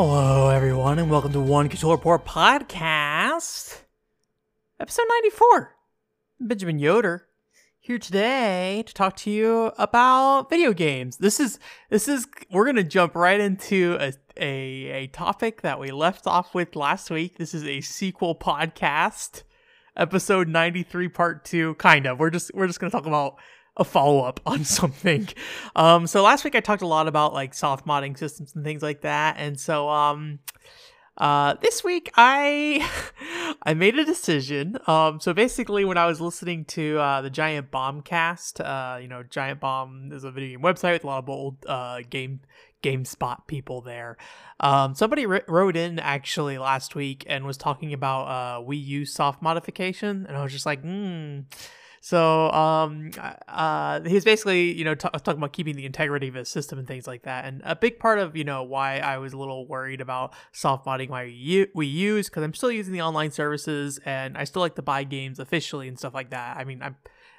Hello, everyone, and welcome to One Control Report podcast, episode 94. Benjamin Yoder here today to talk to you about video games. This is this is we're gonna jump right into a a, a topic that we left off with last week. This is a sequel podcast, episode 93, part two. Kind of. We're just we're just gonna talk about a follow up on something. Um, so last week I talked a lot about like soft modding systems and things like that, and so um, uh, this week I I made a decision. Um, so basically, when I was listening to uh, the Giant Bomb cast, uh, you know, Giant Bomb is a video game website with a lot of old uh, game GameSpot people there. Um, somebody r- wrote in actually last week and was talking about uh, Wii U soft modification, and I was just like, hmm so um, uh, he's basically you know t- talking about keeping the integrity of his system and things like that. And a big part of you know why I was a little worried about soft modding my we use because I'm still using the online services and I still like to buy games officially and stuff like that. I mean I'm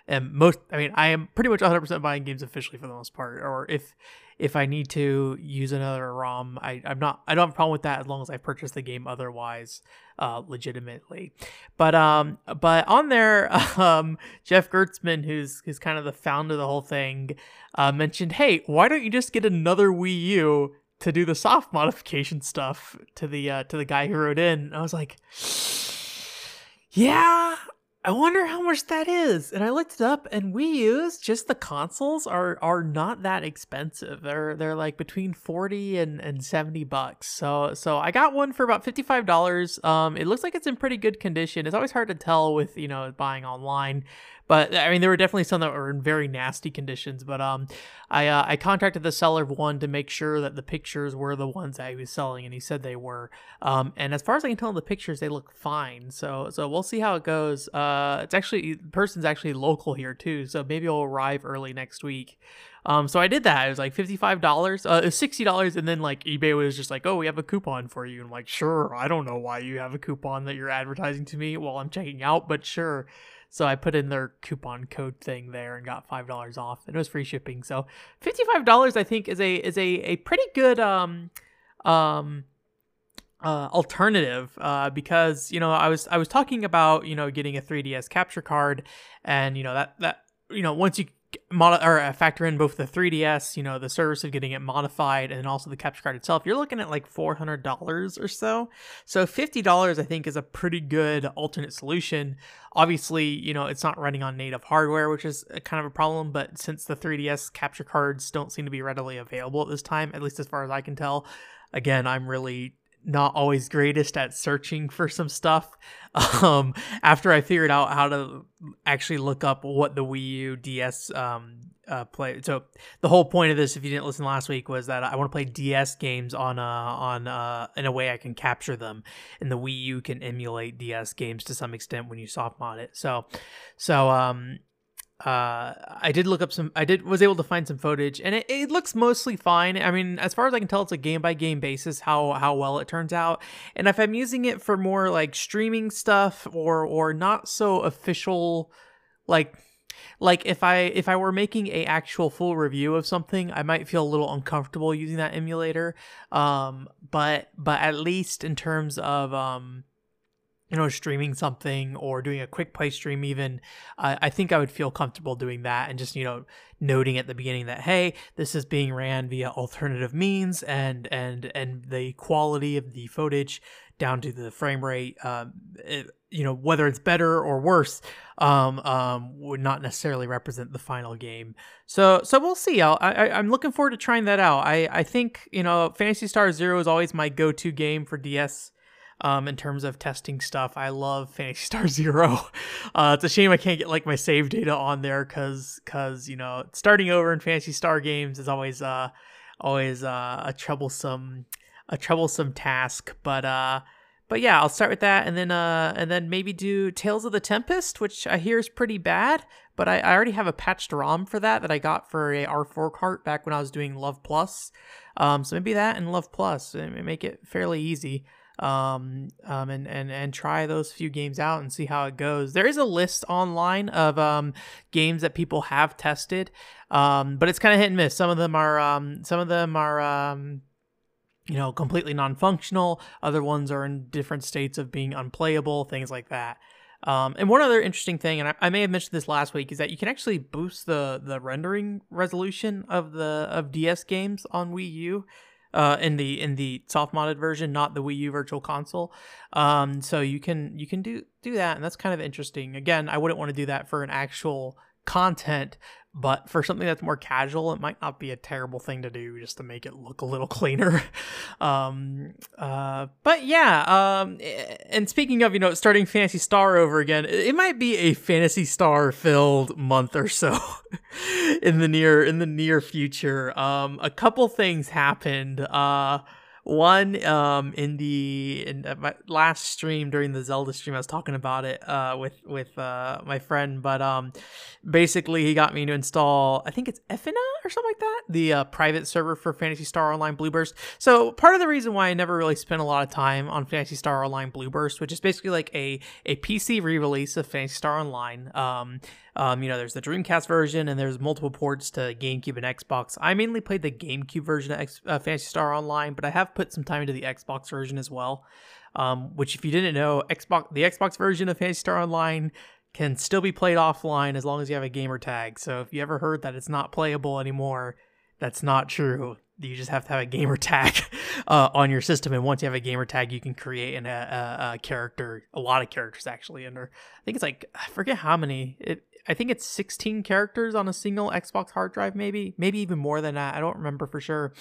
and most I mean I am pretty much 100% buying games officially for the most part. Or if if I need to use another ROM, I, I'm not I don't have a problem with that as long as I purchase the game otherwise uh, legitimately. But um but on there, um Jeff Gerstmann who's who's kind of the founder of the whole thing, uh, mentioned, hey, why don't you just get another Wii U to do the soft modification stuff to the uh, to the guy who wrote in? I was like, yeah, I wonder how much that is. And I looked it up and Wii U's, just the consoles are are not that expensive. They're they're like between 40 and, and 70 bucks. So so I got one for about $55. Um it looks like it's in pretty good condition. It's always hard to tell with, you know, buying online but I mean, there were definitely some that were in very nasty conditions. But um, I uh, I contacted the seller of one to make sure that the pictures were the ones that he was selling, and he said they were. Um, and as far as I can tell, the pictures they look fine. So so we'll see how it goes. Uh, it's actually the person's actually local here too, so maybe I'll arrive early next week. Um, so I did that. It was like fifty-five dollars, uh, sixty dollars, and then like eBay was just like, "Oh, we have a coupon for you." And I'm like, "Sure." I don't know why you have a coupon that you're advertising to me while I'm checking out, but sure. So I put in their coupon code thing there and got five dollars off, and it was free shipping. So fifty five dollars, I think, is a is a a pretty good um um uh, alternative uh, because you know I was I was talking about you know getting a 3ds capture card and you know that that you know once you or uh, factor in both the 3ds you know the service of getting it modified and also the capture card itself you're looking at like $400 or so. So $50 i think is a pretty good alternate solution. Obviously you know it's not running on native hardware which is kind of a problem but since the 3ds capture cards don't seem to be readily available at this time at least as far as i can tell again i'm really not always greatest at searching for some stuff. Um, after I figured out how to actually look up what the Wii U DS um, uh, play. So the whole point of this, if you didn't listen last week, was that I want to play DS games on uh on uh in a way I can capture them, and the Wii U can emulate DS games to some extent when you soft mod it. So, so um uh i did look up some i did was able to find some footage and it, it looks mostly fine. I mean as far as i can tell it's a game by game basis how how well it turns out. And if i'm using it for more like streaming stuff or or not so official like like if i if i were making a actual full review of something i might feel a little uncomfortable using that emulator. Um but but at least in terms of um you know, streaming something or doing a quick play stream, even, uh, I think I would feel comfortable doing that and just, you know, noting at the beginning that, hey, this is being ran via alternative means and, and, and the quality of the footage down to the frame rate, um, it, you know, whether it's better or worse, um, um, would not necessarily represent the final game. So, so we'll see. I'll, I, I'm looking forward to trying that out. I, I think, you know, Phantasy Star Zero is always my go-to game for DS um, in terms of testing stuff. I love Phantasy Star Zero. Uh, it's a shame I can't get like my save data on there because because you know starting over in Phantasy Star games is always uh always uh, a troublesome a troublesome task. But uh but yeah, I'll start with that and then uh and then maybe do Tales of the Tempest, which I hear is pretty bad. But I, I already have a patched ROM for that that I got for a R4 cart back when I was doing Love Plus. Um, so maybe that and Love Plus make it fairly easy um, um, and, and, and try those few games out and see how it goes. There is a list online of um, games that people have tested, um, but it's kind of hit and miss. Some of them are um, some of them are um, you know, completely non-functional. Other ones are in different states of being unplayable, things like that. Um, and one other interesting thing, and I, I, may have mentioned this last week, is that you can actually boost the the rendering resolution of the of DS games on Wii U. Uh, in the in the soft modded version, not the Wii U Virtual Console. Um, so you can you can do do that, and that's kind of interesting. Again, I wouldn't want to do that for an actual content but for something that's more casual it might not be a terrible thing to do just to make it look a little cleaner um uh but yeah um and speaking of you know starting Phantasy star over again it might be a Phantasy star filled month or so in the near in the near future. Um a couple things happened. Uh one um in the in uh, my last stream during the Zelda stream I was talking about it uh with with uh my friend but um basically he got me to install I think it's Ephinea or something like that the uh, private server for Phantasy Star Online Blueburst so part of the reason why I never really spent a lot of time on Phantasy Star Online Blueburst which is basically like a a PC re-release of Phantasy Star Online um um, you know, there's the Dreamcast version, and there's multiple ports to GameCube and Xbox. I mainly played the GameCube version of X- uh, Phantasy Star Online, but I have put some time into the Xbox version as well. Um, which, if you didn't know, Xbox the Xbox version of Phantasy Star Online can still be played offline as long as you have a gamer tag. So if you ever heard that it's not playable anymore, that's not true. You just have to have a gamer tag uh, on your system, and once you have a gamer tag, you can create an, a, a, character, a lot of characters actually. Under I think it's like I forget how many. It I think it's 16 characters on a single Xbox hard drive, maybe, maybe even more than that. I don't remember for sure.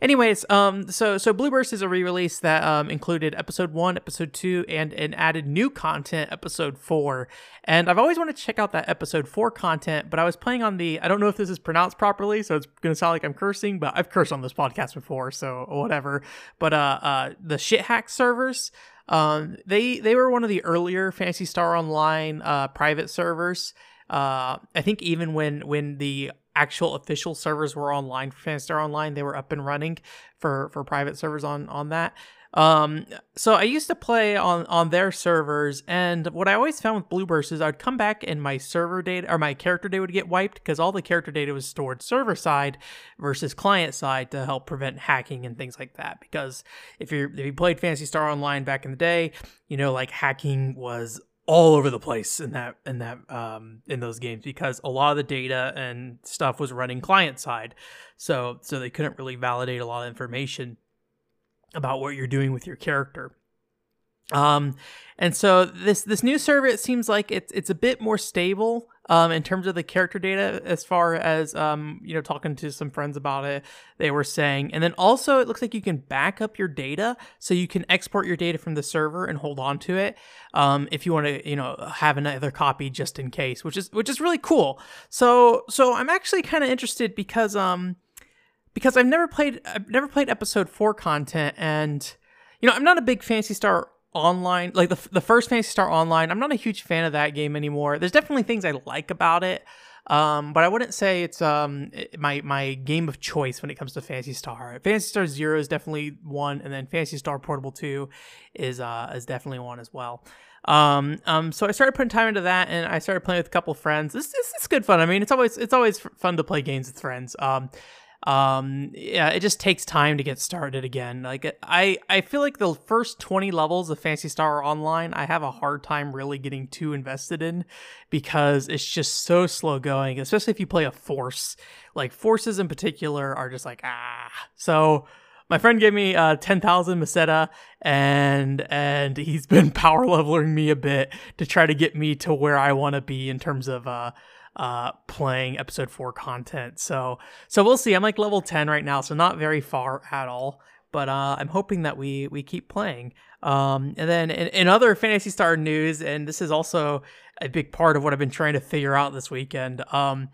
Anyways, um, so so Blue Burst is a re-release that um included episode one, episode two, and and added new content, episode four. And I've always wanted to check out that episode four content, but I was playing on the I don't know if this is pronounced properly, so it's gonna sound like I'm cursing, but I've cursed on this podcast before, so whatever. But uh, uh the Schthack servers. Um, they they were one of the earlier Phantasy Star Online uh, private servers, uh, I think even when when the actual official servers were online for Phantasy Star Online, they were up and running for for private servers on on that. Um, so I used to play on on their servers, and what I always found with Blueburst is I'd come back and my server data or my character data would get wiped because all the character data was stored server side versus client side to help prevent hacking and things like that. Because if you if you played Phantasy Star Online back in the day, you know like hacking was all over the place in that in that um in those games because a lot of the data and stuff was running client side. So so they couldn't really validate a lot of information about what you're doing with your character um and so this this new server it seems like it's it's a bit more stable um, in terms of the character data as far as um, you know talking to some friends about it they were saying. And then also it looks like you can back up your data so you can export your data from the server and hold on to it um, if you want to you know have another copy just in case which is which is really cool. So so i'm actually kind of interested because um because i've never played i've never played episode 4 content and you know i'm not a big Phantasy Star online like the, the first Phantasy Star Online. I'm not a huge fan of that game anymore. There's definitely things I like about it. Um, but I wouldn't say it's um my my game of choice when it comes to Phantasy Star. Phantasy Star Zero is definitely one, and then Phantasy Star Portable Two is uh is definitely one as well. Um, um, so I started putting time into that, and I started playing with a couple friends. This, this, this is good fun. I mean, it's always it's always fun to play games with friends. Um, um yeah it just takes time to get started again. Like i i feel like the first 20 levels of Phantasy Star online i have a hard time really getting too invested in because it's just so slow going especially if you play a force. Like forces in particular are just like ah. So my friend gave me uh 10,000 Meseta and and he's been power leveling me a bit to try to get me to where I want to be in terms of uh uh, playing episode four content. So so we'll see. I'm like level 10 right now, so not very far at all. But uh, I'm hoping that we we keep playing. Um, and then in, in other Phantasy Star news, and this is also a big part of what I've been trying to figure out this weekend. Um,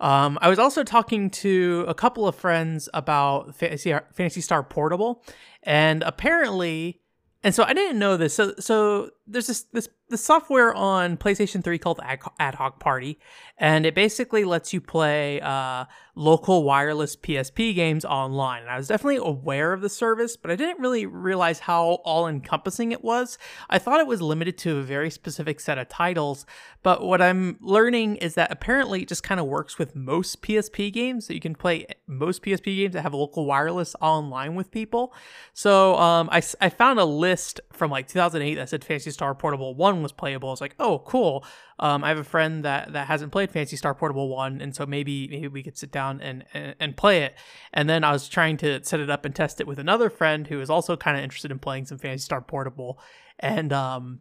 um, I was also talking to a couple of friends about Fantasy, Phantasy Star Portable, and apparently and so I didn't know this. So so there's this this the software on PlayStation 3 called Ad Hoc Party, and it basically lets you play uh, local wireless PSP games online. And I was definitely aware of the service, but I didn't really realize how all encompassing it was. I thought it was limited to a very specific set of titles, but what I'm learning is that apparently it just kind of works with most PSP games. So you can play most PSP games that have local wireless online with people. So um, I, I found a list from like 2008 that said Phantasy Star Portable 1 was playable. It's like, oh, cool. Um, I have a friend that that hasn't played Phantasy Star Portable One, and so maybe maybe we could sit down and, and, and play it. And then I was trying to set it up and test it with another friend who is also kind of interested in playing some Phantasy Star Portable, and um,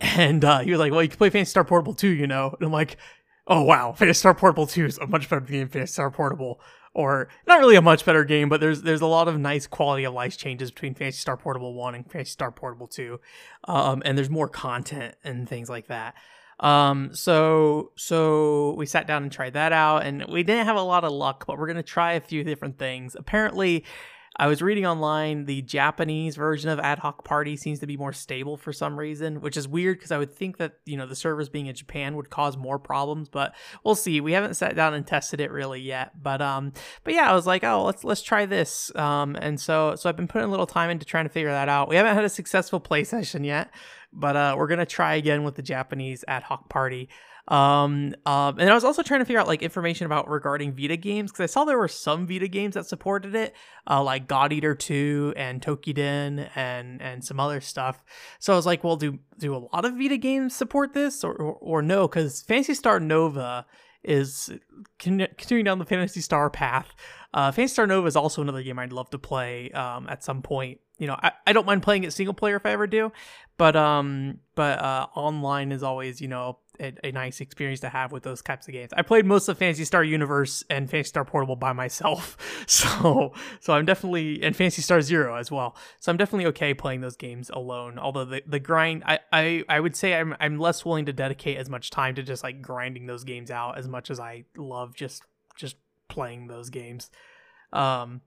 and uh, he was like, "Well, you can play Phantasy Star Portable Two, you know." And I'm like, "Oh wow, Phantasy Star Portable Two is a much better game than Phantasy Star Portable." Or not really a much better game, but there's there's a lot of nice quality of life changes between Phantasy Star Portable One and Phantasy Star Portable Two, um, and there's more content and things like that. Um, so so we sat down and tried that out, and we didn't have a lot of luck, but we're gonna try a few different things. Apparently, I was reading online the Japanese version of Ad Hoc Party seems to be more stable for some reason, which is weird because I would think that, you know, the servers being in Japan would cause more problems, but we'll see. We haven't sat down and tested it really yet. But um but yeah, I was like, "Oh, let's let's try this." Um and so so I've been putting a little time into trying to figure that out. We haven't had a successful play session yet, but uh we're going to try again with the Japanese Ad Hoc Party. Um, um, and I was also trying to figure out like information about regarding Vita games because I saw there were some Vita games that supported it, uh, like God Eater 2 and Toukiden and and some other stuff. So I was like, well, do do a lot of Vita games support this or or, or no? Because Phantasy Star Nova is continuing down the Phantasy Star path. Uh, Star Nova is also another game I'd love to play um, at some point. You know, I, I don't mind playing it single player if I ever do, but um, but uh, online is always you know a, a, nice experience to have with those types of games. I played most of Phantasy Star Universe and Phantasy Star Portable by myself, so so I'm definitely and Phantasy Star Zero as well. So I'm definitely okay playing those games alone. Although the, the grind, I, I I would say I'm I'm less willing to dedicate as much time to just like grinding those games out as much as I love just just playing those games. Um,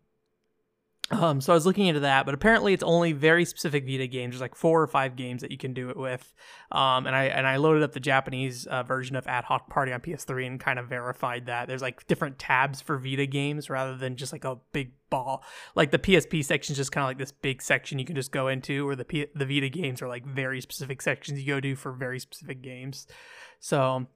um, so I was looking into that, but apparently it's only very specific Vita games. There's like four or five games that you can do it with. Um, and I and I loaded up the Japanese uh, version of Ad Hoc Party on PS3 and kind of verified that there's like different tabs for Vita games rather than just like a big ball. Like the PSP section is just kind of like this big section you can just go into, or the P- the Vita games are like very specific sections you go to for very specific games. So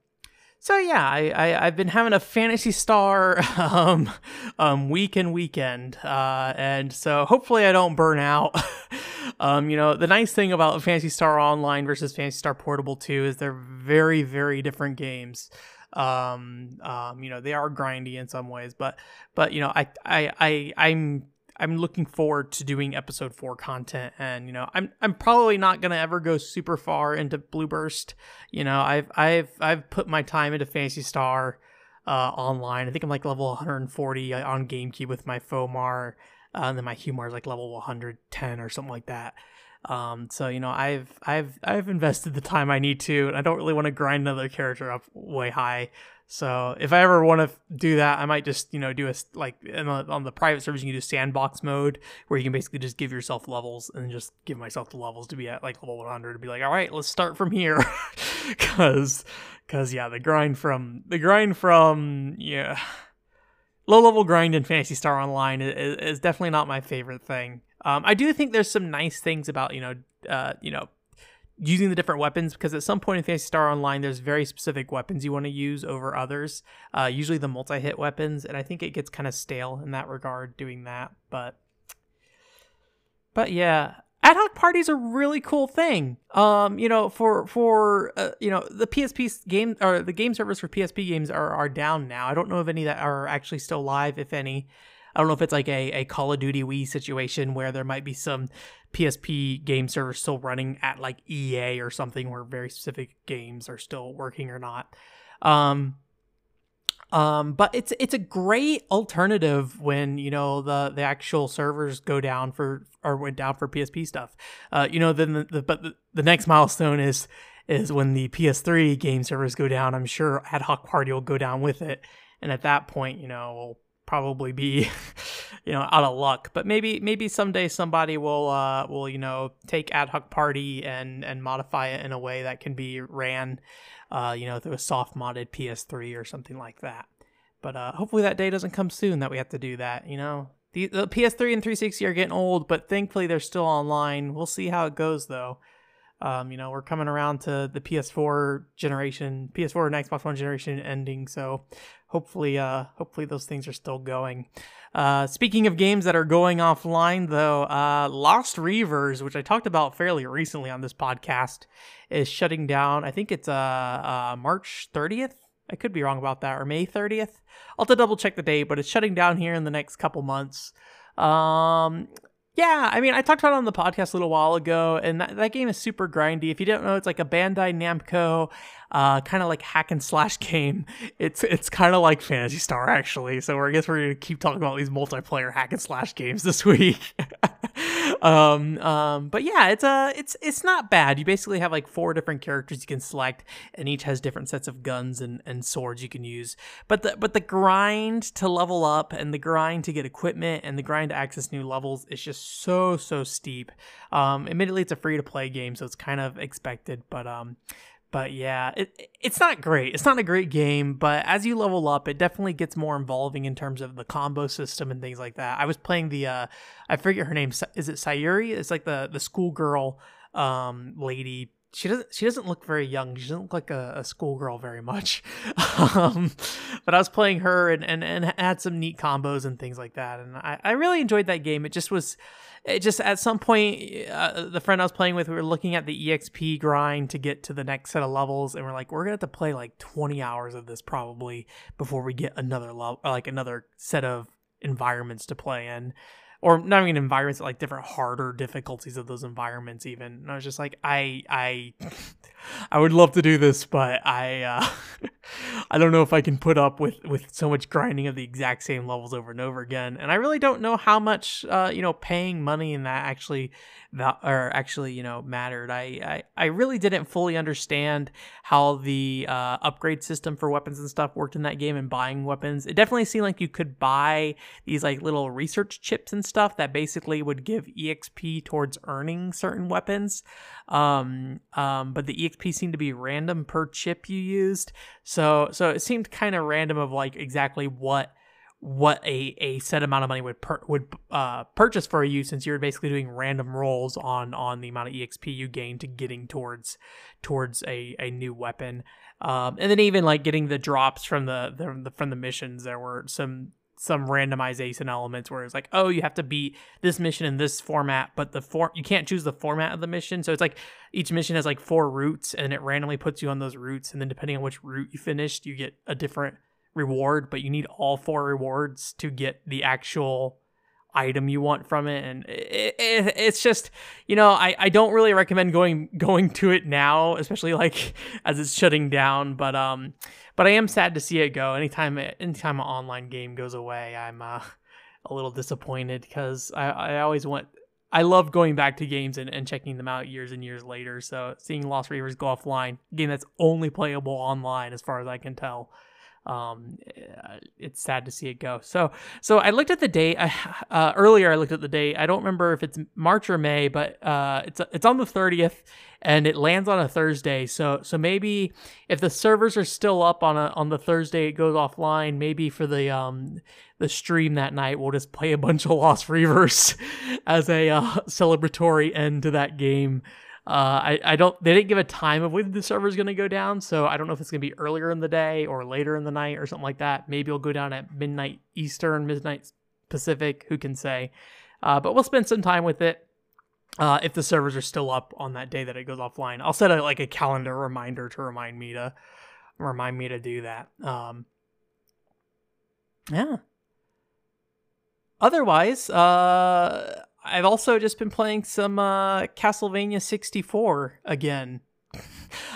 so yeah, I, I have been having a phantasy Star um, um, week and weekend, uh, and so hopefully I don't burn out. um, you know, the nice thing about Phantasy Star Online versus Phantasy Star Portable Two is they're very very different games. Um, um, you know, they are grindy in some ways, but but you know, I I I I'm I'm looking forward to doing episode four content, and you know, I'm I'm probably not gonna ever go super far into Blue Burst. You know, I've I've I've put my time into Phantasy Star uh, online. I think I'm like level 140 on GameCube with my Fomar, uh, and then my Humar is like level 110 or something like that. Um, so you know, I've I've I've invested the time I need to, and I don't really want to grind another character up way high. So if I ever want to do that, I might just you know do a like on the private servers you can do sandbox mode where you can basically just give yourself levels and just give myself the levels to be at like level 100 to be like all right let's start from here because because yeah the grind from the grind from yeah low level grind in Phantasy Star Online is, is definitely not my favorite thing. Um, I do think there's some nice things about you know uh, you know using the different weapons because at some point in Phantasy Star Online, there's very specific weapons you want to use over others. Uh, usually the multi-hit weapons, and I think it gets kind of stale in that regard doing that. But but yeah, ad hoc parties are really cool thing. Um, you know, for for uh, you know the PSP game or the game servers for PSP games are are down now. I don't know of any that are actually still live, if any. I don't know if it's like a, a Call of Duty Wii situation where there might be some PSP game servers still running at like EA or something where very specific games are still working or not. Um, um, but it's it's a great alternative when you know the the actual servers go down for or went down for PSP stuff. Uh, you know, then the, the but the, the next milestone is is when the PS3 game servers go down. I'm sure Ad Hoc Party will go down with it, and at that point, you know, we'll probably be you know, out of luck. But maybe maybe someday somebody will uh will you know take Ad Hoc Party and and modify it in a way that can be ran, uh you know, through a soft modded PS3 or something like that. But uh, hopefully that day doesn't come soon that we have to do that. You know, the, the PS3 and 360 are getting old, but thankfully they're still online. We'll see how it goes though. Um, you know, we're coming around to the PS4 generation, PS4 and Xbox One generation ending, so hopefully, uh, hopefully those things are still going. Uh, speaking of games that are going offline, though, uh, Lost Reavers, which I talked about fairly recently on this podcast, is shutting down. I think it's uh, uh March 30th. I could be wrong about that, or May 30th. I'll have to double check the date, but it's shutting down here in the next couple months. Um, yeah, I mean, I talked about it on the podcast a little while ago, and that, that game is super grindy. If you don't know, it's like a Bandai Namco uh, kind of like hack and slash game. It's it's kind of like Phantasy Star actually. So I guess we're gonna keep talking about these multiplayer hack and slash games this week. Um, um, but yeah, it's a uh, it's it's not bad. You basically have like four different characters you can select, and each has different sets of guns and, and swords you can use. But the but the grind to level up and the grind to get equipment and the grind to access new levels is just so so steep. Um, admittedly, it's a free to play game, so it's kind of expected, but um but yeah, it it's not great. It's not a great game, but as you level up, it definitely gets more involving in terms of the combo system and things like that. I was playing the uh I forget her name. Is it Sayuri? It's like the the schoolgirl um lady she doesn't she doesn't look very young. She doesn't look like a, a schoolgirl very much. Um, but i was playing her and, and and had some neat combos and things like that. And i, I really enjoyed that game. It just was it just at some point uh, the friend i was playing with we were looking at the exp grind to get to the next set of levels. And we're like we're gonna have to play like 20 hours of this probably before we get another level like another set of environments to play in or not even environments, like different harder difficulties of those environments. Even and I was just like, I, I, I would love to do this, but I, uh, I don't know if I can put up with with so much grinding of the exact same levels over and over again. And I really don't know how much, uh, you know, paying money in that actually that or actually you know mattered I, I i really didn't fully understand how the uh, upgrade system for weapons and stuff worked in that game and buying weapons it definitely seemed like you could buy these like little research chips and stuff that basically would give exp towards earning certain weapons. Um um but the exp seemed to be random per chip you used. So so it seemed kind of random of like exactly what what a, a set amount of money would per, would uh, purchase for you since you're basically doing random rolls on on the amount of exp you gain to getting towards towards a, a new weapon. Um, and then even like getting the drops from the, the, the from the missions. There were some some randomization elements where it's like oh you have to beat this mission in this format but the form you can't choose the format of the mission. So it's like each mission has like four routes and it randomly puts you on those routes and then depending on which route you finished you get a different reward, but you need all four rewards to get the actual item you want from it and it, it, it's just you know I, I don't really recommend going going to it now especially like as it's shutting down but um but i am sad to see it go anytime anytime an online game goes away i'm uh, a little disappointed because I, I always want I love going back to games and, and checking them out years and years later. So seeing Lost Reavers go offline, game that's only playable online as far as I can tell, um, uh, it's sad to see it go. So, so I looked at the date uh, earlier. I looked at the date. I don't remember if it's March or May, but uh, it's it's on the thirtieth, and it lands on a Thursday. So, so maybe if the servers are still up on a on the Thursday, it goes offline. Maybe for the um the stream that night, we'll just play a bunch of Lost Reavers as a uh, celebratory end to that game. Uh, I, I don't they didn't give a time of when the server is going to go down, so I don't know if it's going to be earlier in the day or later in the night or something like that. Maybe it'll go down at midnight Eastern, midnight Pacific. Who can say? Uh, but we'll spend some time with it. Uh, if the servers are still up on that day that it goes offline, I'll set a, like a calendar reminder to remind me to remind me to do that. Um, yeah. Otherwise, uh, I've also just been playing some uh, Castlevania 64 again.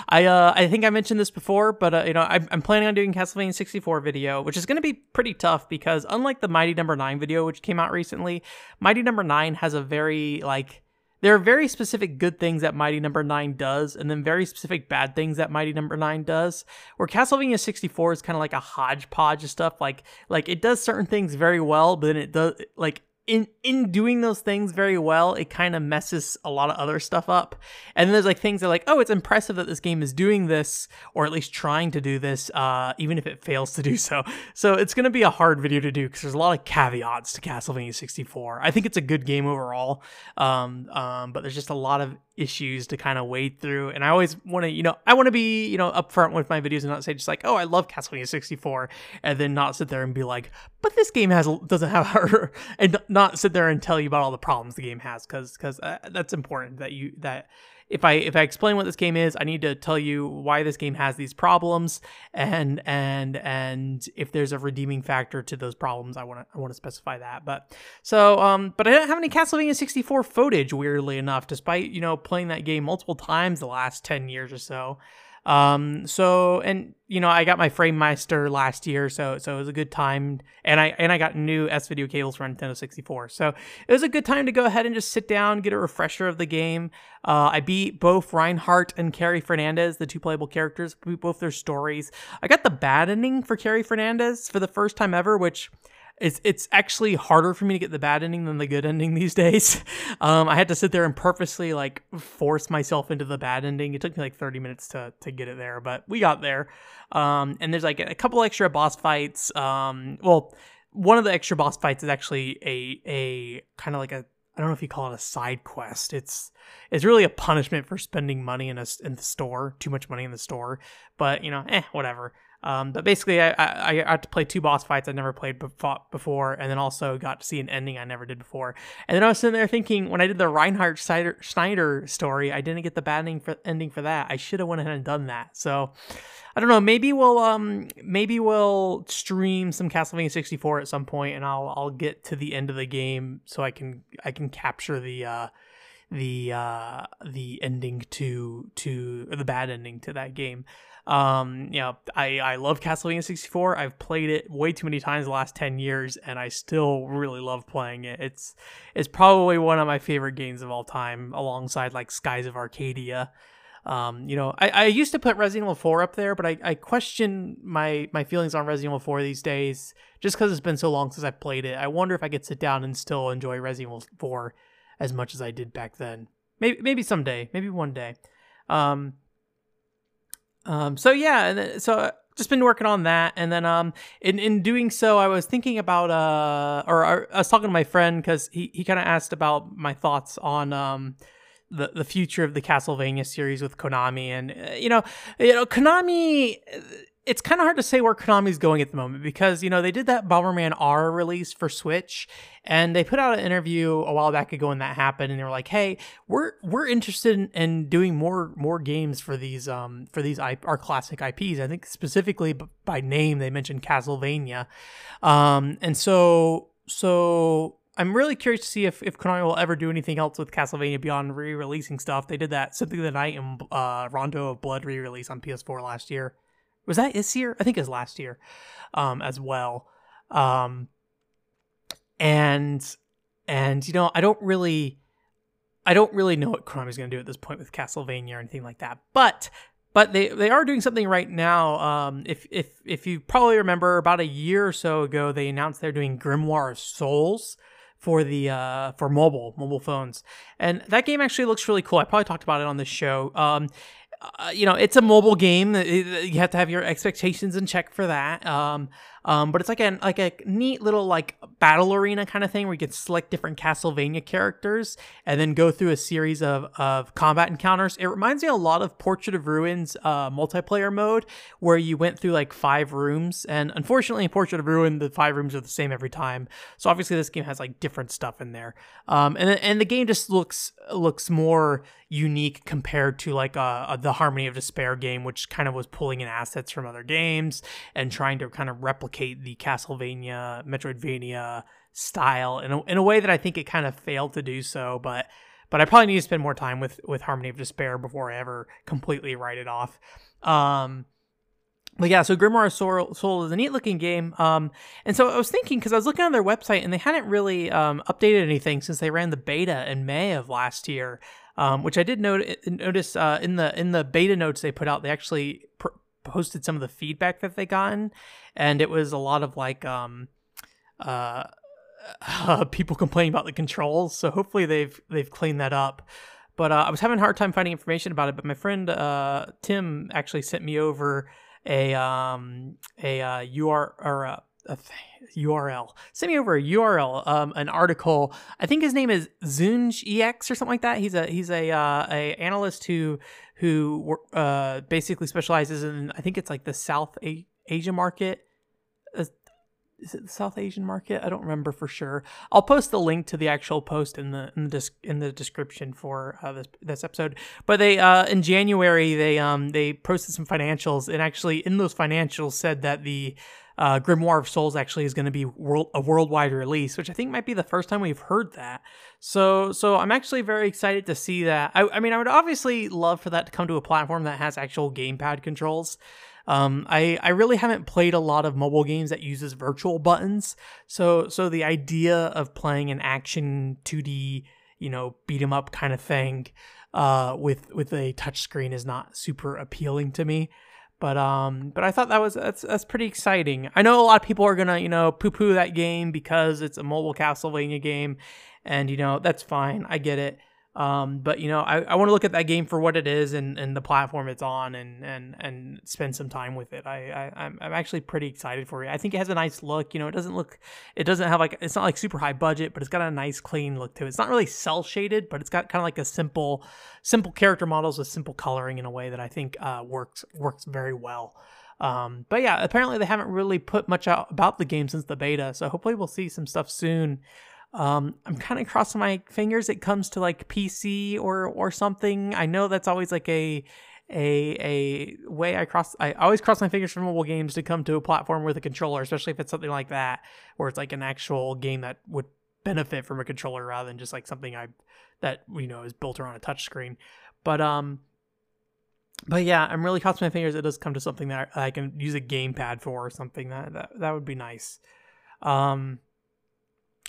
I uh, I think I mentioned this before, but uh, you know I'm, I'm planning on doing Castlevania 64 video, which is going to be pretty tough because unlike the Mighty Number no. Nine video, which came out recently, Mighty Number no. Nine has a very like there are very specific good things that Mighty Number no. 9 does, and then very specific bad things that Mighty Number. 9 does. Where Castlevania 64 is kind of like a hodgepodge of stuff. Like like it does certain things very well, but then it does like in in doing those things very well, it kind of messes a lot of other stuff up. And then there's like things that are like, oh, it's impressive that this game is doing this, or at least trying to do this, uh, even if it fails to do so. So it's gonna be a hard video to do because there's a lot of caveats to Castlevania 64. I think it's a good game overall, um, um, but there's just a lot of issues to kind of wade through. And I always want to, you know, I want to be, you know, upfront with my videos and not say just like, oh, I love Castlevania 64, and then not sit there and be like, but this game has doesn't have her, and not sit there and tell you about all the problems the game has, because because uh, that's important that you that if I if I explain what this game is, I need to tell you why this game has these problems and and and if there's a redeeming factor to those problems, I want to I want to specify that. But so um but I don't have any Castlevania 64 footage weirdly enough despite, you know, playing that game multiple times the last 10 years or so. Um, so and you know, I got my Framemeister last year, so so it was a good time, and I and I got new S video cables for Nintendo 64, so it was a good time to go ahead and just sit down, get a refresher of the game. Uh, I beat both Reinhardt and Carrie Fernandez, the two playable characters, both their stories. I got the bad ending for Carrie Fernandez for the first time ever, which it's it's actually harder for me to get the bad ending than the good ending these days. Um, I had to sit there and purposely like force myself into the bad ending. It took me like 30 minutes to to get it there, but we got there. Um, and there's like a couple extra boss fights. Um, well, one of the extra boss fights is actually a a kind of like a I don't know if you call it a side quest. It's it's really a punishment for spending money in a in the store, too much money in the store. But you know, eh, whatever. Um, but basically, I, I, I got to play two boss fights I'd never played before, and then also got to see an ending I never did before. And then I was sitting there thinking, when I did the Reinhardt Schneider story, I didn't get the bad ending for, ending for that. I should have went ahead and done that. So I don't know. Maybe we'll um maybe we'll stream some Castlevania 64 at some point, and I'll I'll get to the end of the game so I can I can capture the uh the uh the ending to to the bad ending to that game. Um, you know, I, I love Castlevania 64. I've played it way too many times the last 10 years and I still really love playing it. It's it's probably one of my favorite games of all time alongside like Skies of Arcadia. Um, you know, I, I used to put Resident Evil 4 up there, but I, I question my my feelings on Resident Evil 4 these days just because it's been so long since I've played it. I wonder if I could sit down and still enjoy Resident Evil 4 as much as I did back then. Maybe maybe someday, maybe one day. Um, um, so yeah, and so uh, just been working on that, and then um, in in doing so, I was thinking about uh, or I was talking to my friend because he he kind of asked about my thoughts on um the the future of the Castlevania series with Konami, and uh, you know, you know, Konami it's kind of hard to say where Konami's going at the moment because you know they did that Bomberman R release for Switch, and they put out an interview a while back ago when that happened, and they were like, "Hey, we're we're interested in, in doing more more games for these um for these I, our classic IPs. I think specifically by name they mentioned Castlevania, um, and so so I'm really curious to see if, if Konami will ever do anything else with Castlevania beyond re-releasing stuff. They did that Symphony of the Night and uh, Rondo of Blood re-release on PS4 last year was that this year? I think it was last year, um, as well. Um, and and you know, I don't really, I don't really know what Konami's going to do at this point with Castlevania or anything like that. But but they they are doing something right now. Um, if if if you probably remember, about a year or so ago, they announced they're doing Grimoire of Souls for the uh, for mobile mobile phones, and that game actually looks really cool. I probably talked about it on this show. Um, uh, you know, it's a mobile game. You have to have your expectations in check for that. Um, um, but it's like a like a neat little like battle arena kind of thing where you can select different Castlevania characters and then go through a series of of combat encounters. It reminds me a lot of Portrait of Ruins uh, multiplayer mode where you went through like five rooms, and unfortunately, in Portrait of Ruin, the five rooms are the same every time. So obviously, this game has like different stuff in there. Um, and and the game just looks looks more unique compared to like uh, the Harmony of Despair game, which kind of was pulling in assets from other games and trying to kind of replicate replicate the Castlevania, Metroidvania style in a, in a way that I think it kind of failed to do so. But but I probably need to spend more time with with Harmony of Despair before I ever completely write it off. Um, but yeah, so Grimoire Soul, Soul is a neat looking game. Um, and so I was thinking because I was looking on their website and they hadn't really um, updated anything since they ran the beta in May of last year. Um, which I did notice uh, in the in the beta notes they put out, they actually pr- posted some of the feedback that they gotten, and it was a lot of like um, uh, uh, people complaining about the controls. So hopefully they've they've cleaned that up. But uh, I was having a hard time finding information about it. But my friend uh, Tim actually sent me over a um a uh, UR or a, a URL. Send me over a URL, um, an article. I think his name is ZhugeEX or something like that. He's a he's a uh, a analyst who who uh basically specializes in I think it's like the South a- Asia market is it the South Asian market? I don't remember for sure. I'll post the link to the actual post in the in the, in the description for uh, this this episode. But they uh, in January they um they posted some financials and actually in those financials said that the uh, Grimoire of Souls actually is going to be world, a worldwide release, which I think might be the first time we've heard that. So, so I'm actually very excited to see that. I, I mean, I would obviously love for that to come to a platform that has actual gamepad controls. Um, I I really haven't played a lot of mobile games that uses virtual buttons, so so the idea of playing an action 2D you know beat 'em up kind of thing uh, with with a touchscreen is not super appealing to me. But um, but I thought that was that's that's pretty exciting. I know a lot of people are gonna you know poo poo that game because it's a mobile Castlevania game, and you know that's fine. I get it. Um, but you know, I, I want to look at that game for what it is and, and the platform it's on and, and, and spend some time with it. I, I I'm, I'm actually pretty excited for it. I think it has a nice look. You know, it doesn't look, it doesn't have like, it's not like super high budget, but it's got a nice clean look to it. It's not really cell shaded, but it's got kind of like a simple, simple character models with simple coloring in a way that I think uh, works works very well. Um, but yeah, apparently they haven't really put much out about the game since the beta, so hopefully we'll see some stuff soon. Um, I'm kind of crossing my fingers it comes to like PC or or something. I know that's always like a a a way I cross I always cross my fingers for mobile games to come to a platform with a controller, especially if it's something like that, where it's like an actual game that would benefit from a controller rather than just like something I that you know is built around a touchscreen. But um but yeah, I'm really crossing my fingers it does come to something that I can use a gamepad for or something that that, that would be nice. Um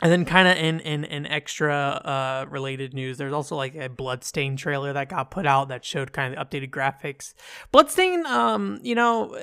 and then kind of in, in in extra uh related news there's also like a bloodstain trailer that got put out that showed kind of updated graphics. Bloodstain um you know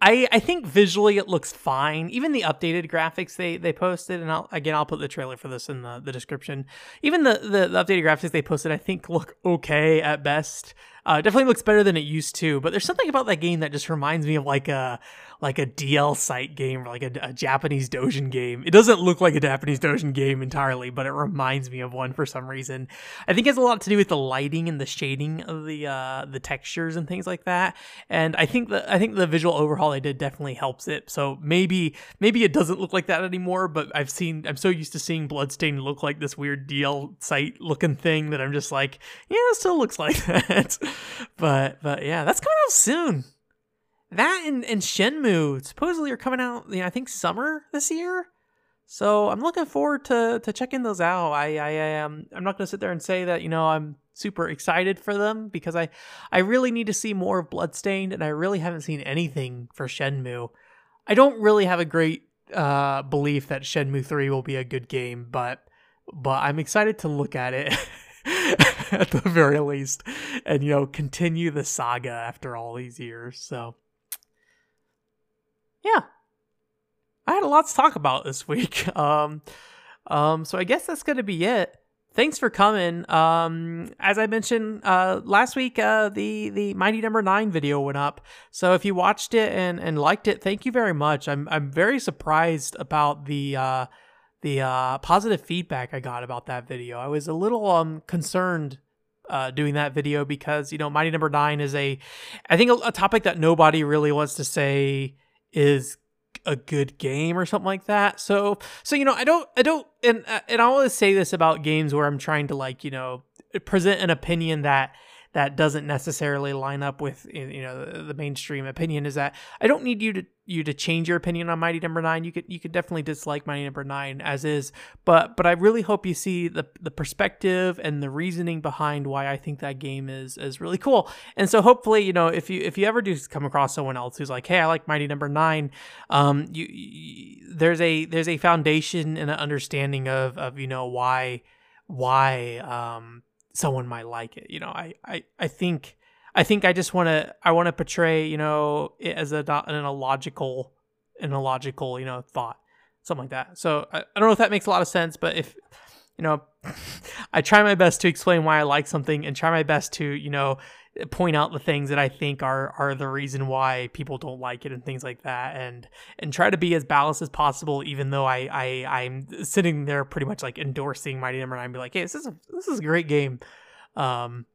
i i think visually it looks fine. Even the updated graphics they they posted and I'll, again i'll put the trailer for this in the, the description. Even the, the the updated graphics they posted i think look okay at best uh, definitely looks better than it used to, but there's something about that game that just reminds me of like a like a DL site game or like a, a Japanese Dojin game. It doesn't look like a Japanese Dojin game entirely, but it reminds me of one for some reason. I think it has a lot to do with the lighting and the shading of the uh, the textures and things like that. And I think the I think the visual overhaul they did definitely helps it. So maybe maybe it doesn't look like that anymore, but I've seen I'm so used to seeing Bloodstain look like this weird DL site looking thing that I'm just like, yeah, it still looks like that but but yeah, that's coming out soon. That and, and Shenmue supposedly are coming out. You know, I think summer this year. So I'm looking forward to to checking those out. I I am I'm not gonna sit there and say that you know I'm super excited for them because I I really need to see more of Bloodstained and I really haven't seen anything for Shenmue. I don't really have a great uh, belief that Shenmue 3 will be a good game, but but I'm excited to look at it. at the very least, and you know, continue the saga after all these years. So, yeah, I had a lot to talk about this week. Um, um, so I guess that's gonna be it. Thanks for coming. Um, as I mentioned uh, last week, uh, the the Mighty Number no. Nine video went up. So if you watched it and, and liked it, thank you very much. I'm I'm very surprised about the uh, the uh, positive feedback I got about that video. I was a little um concerned uh, doing that video because you know Mighty Number no. Nine is a, I think a, a, topic that nobody really wants to say is a good game or something like that. So so you know I don't I don't and uh, and I always say this about games where I'm trying to like you know present an opinion that that doesn't necessarily line up with you know the mainstream opinion is that I don't need you to you to change your opinion on Mighty Number no. Nine. You could you could definitely dislike Mighty Number no. Nine as is, but but I really hope you see the the perspective and the reasoning behind why I think that game is is really cool. And so hopefully, you know, if you if you ever do come across someone else who's like, hey, I like Mighty Number no. Nine, um, you, you there's a there's a foundation and an understanding of of you know why why um someone might like it. You know, I I I think I think I just want to I want to portray you know it as a an illogical an illogical you know thought something like that. So I, I don't know if that makes a lot of sense, but if you know I try my best to explain why I like something and try my best to you know point out the things that I think are are the reason why people don't like it and things like that and and try to be as balanced as possible even though I I I'm sitting there pretty much like endorsing Mighty Number 9 be like hey this is a this is a great game um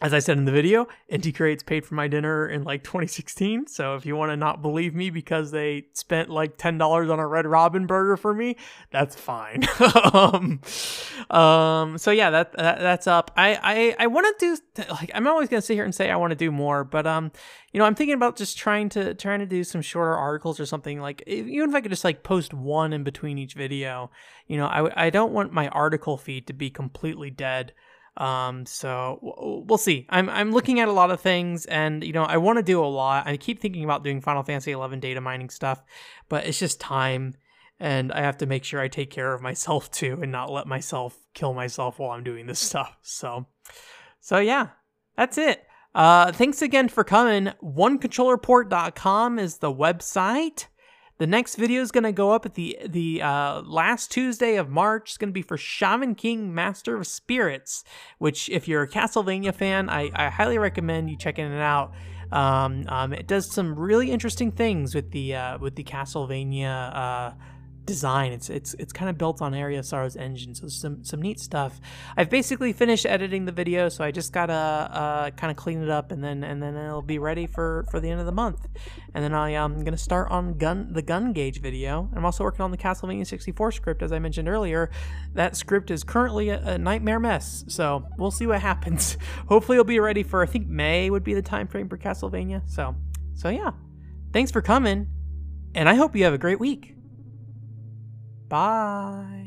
as I said in the video, Inti Creates paid for my dinner in like 2016. So if you want to not believe me because they spent like $10 on a Red Robin burger for me, that's fine. um, um, so yeah, that, that that's up. I I, I want to do like I'm always gonna sit here and say I want to do more, but um, you know, I'm thinking about just trying to trying to do some shorter articles or something. Like even if I could just like post one in between each video, you know, I I don't want my article feed to be completely dead. Um, so we'll see. I'm I'm looking at a lot of things, and you know I want to do a lot. I keep thinking about doing Final Fantasy 11 data mining stuff, but it's just time, and I have to make sure I take care of myself too, and not let myself kill myself while I'm doing this stuff. So, so yeah, that's it. Uh, thanks again for coming. OneControllerPort.com is the website. The next video is going to go up at the the uh, last Tuesday of March. It's going to be for Shaman King Master of Spirits, which if you're a Castlevania fan, I, I highly recommend you checking it out. Um, um, it does some really interesting things with the uh, with the Castlevania uh, design. It's it's it's kind of built on Aria Sorrow's engine, so some some neat stuff. I've basically finished editing the video, so I just gotta uh, kind of clean it up, and then and then it'll be ready for for the end of the month. And then I am um, gonna start on gun the Gungage video. I'm also working on the Castlevania 64 script, as I mentioned earlier. That script is currently a, a nightmare mess, so we'll see what happens. Hopefully, it'll be ready for I think May would be the time frame for Castlevania. So so yeah, thanks for coming, and I hope you have a great week. Bye.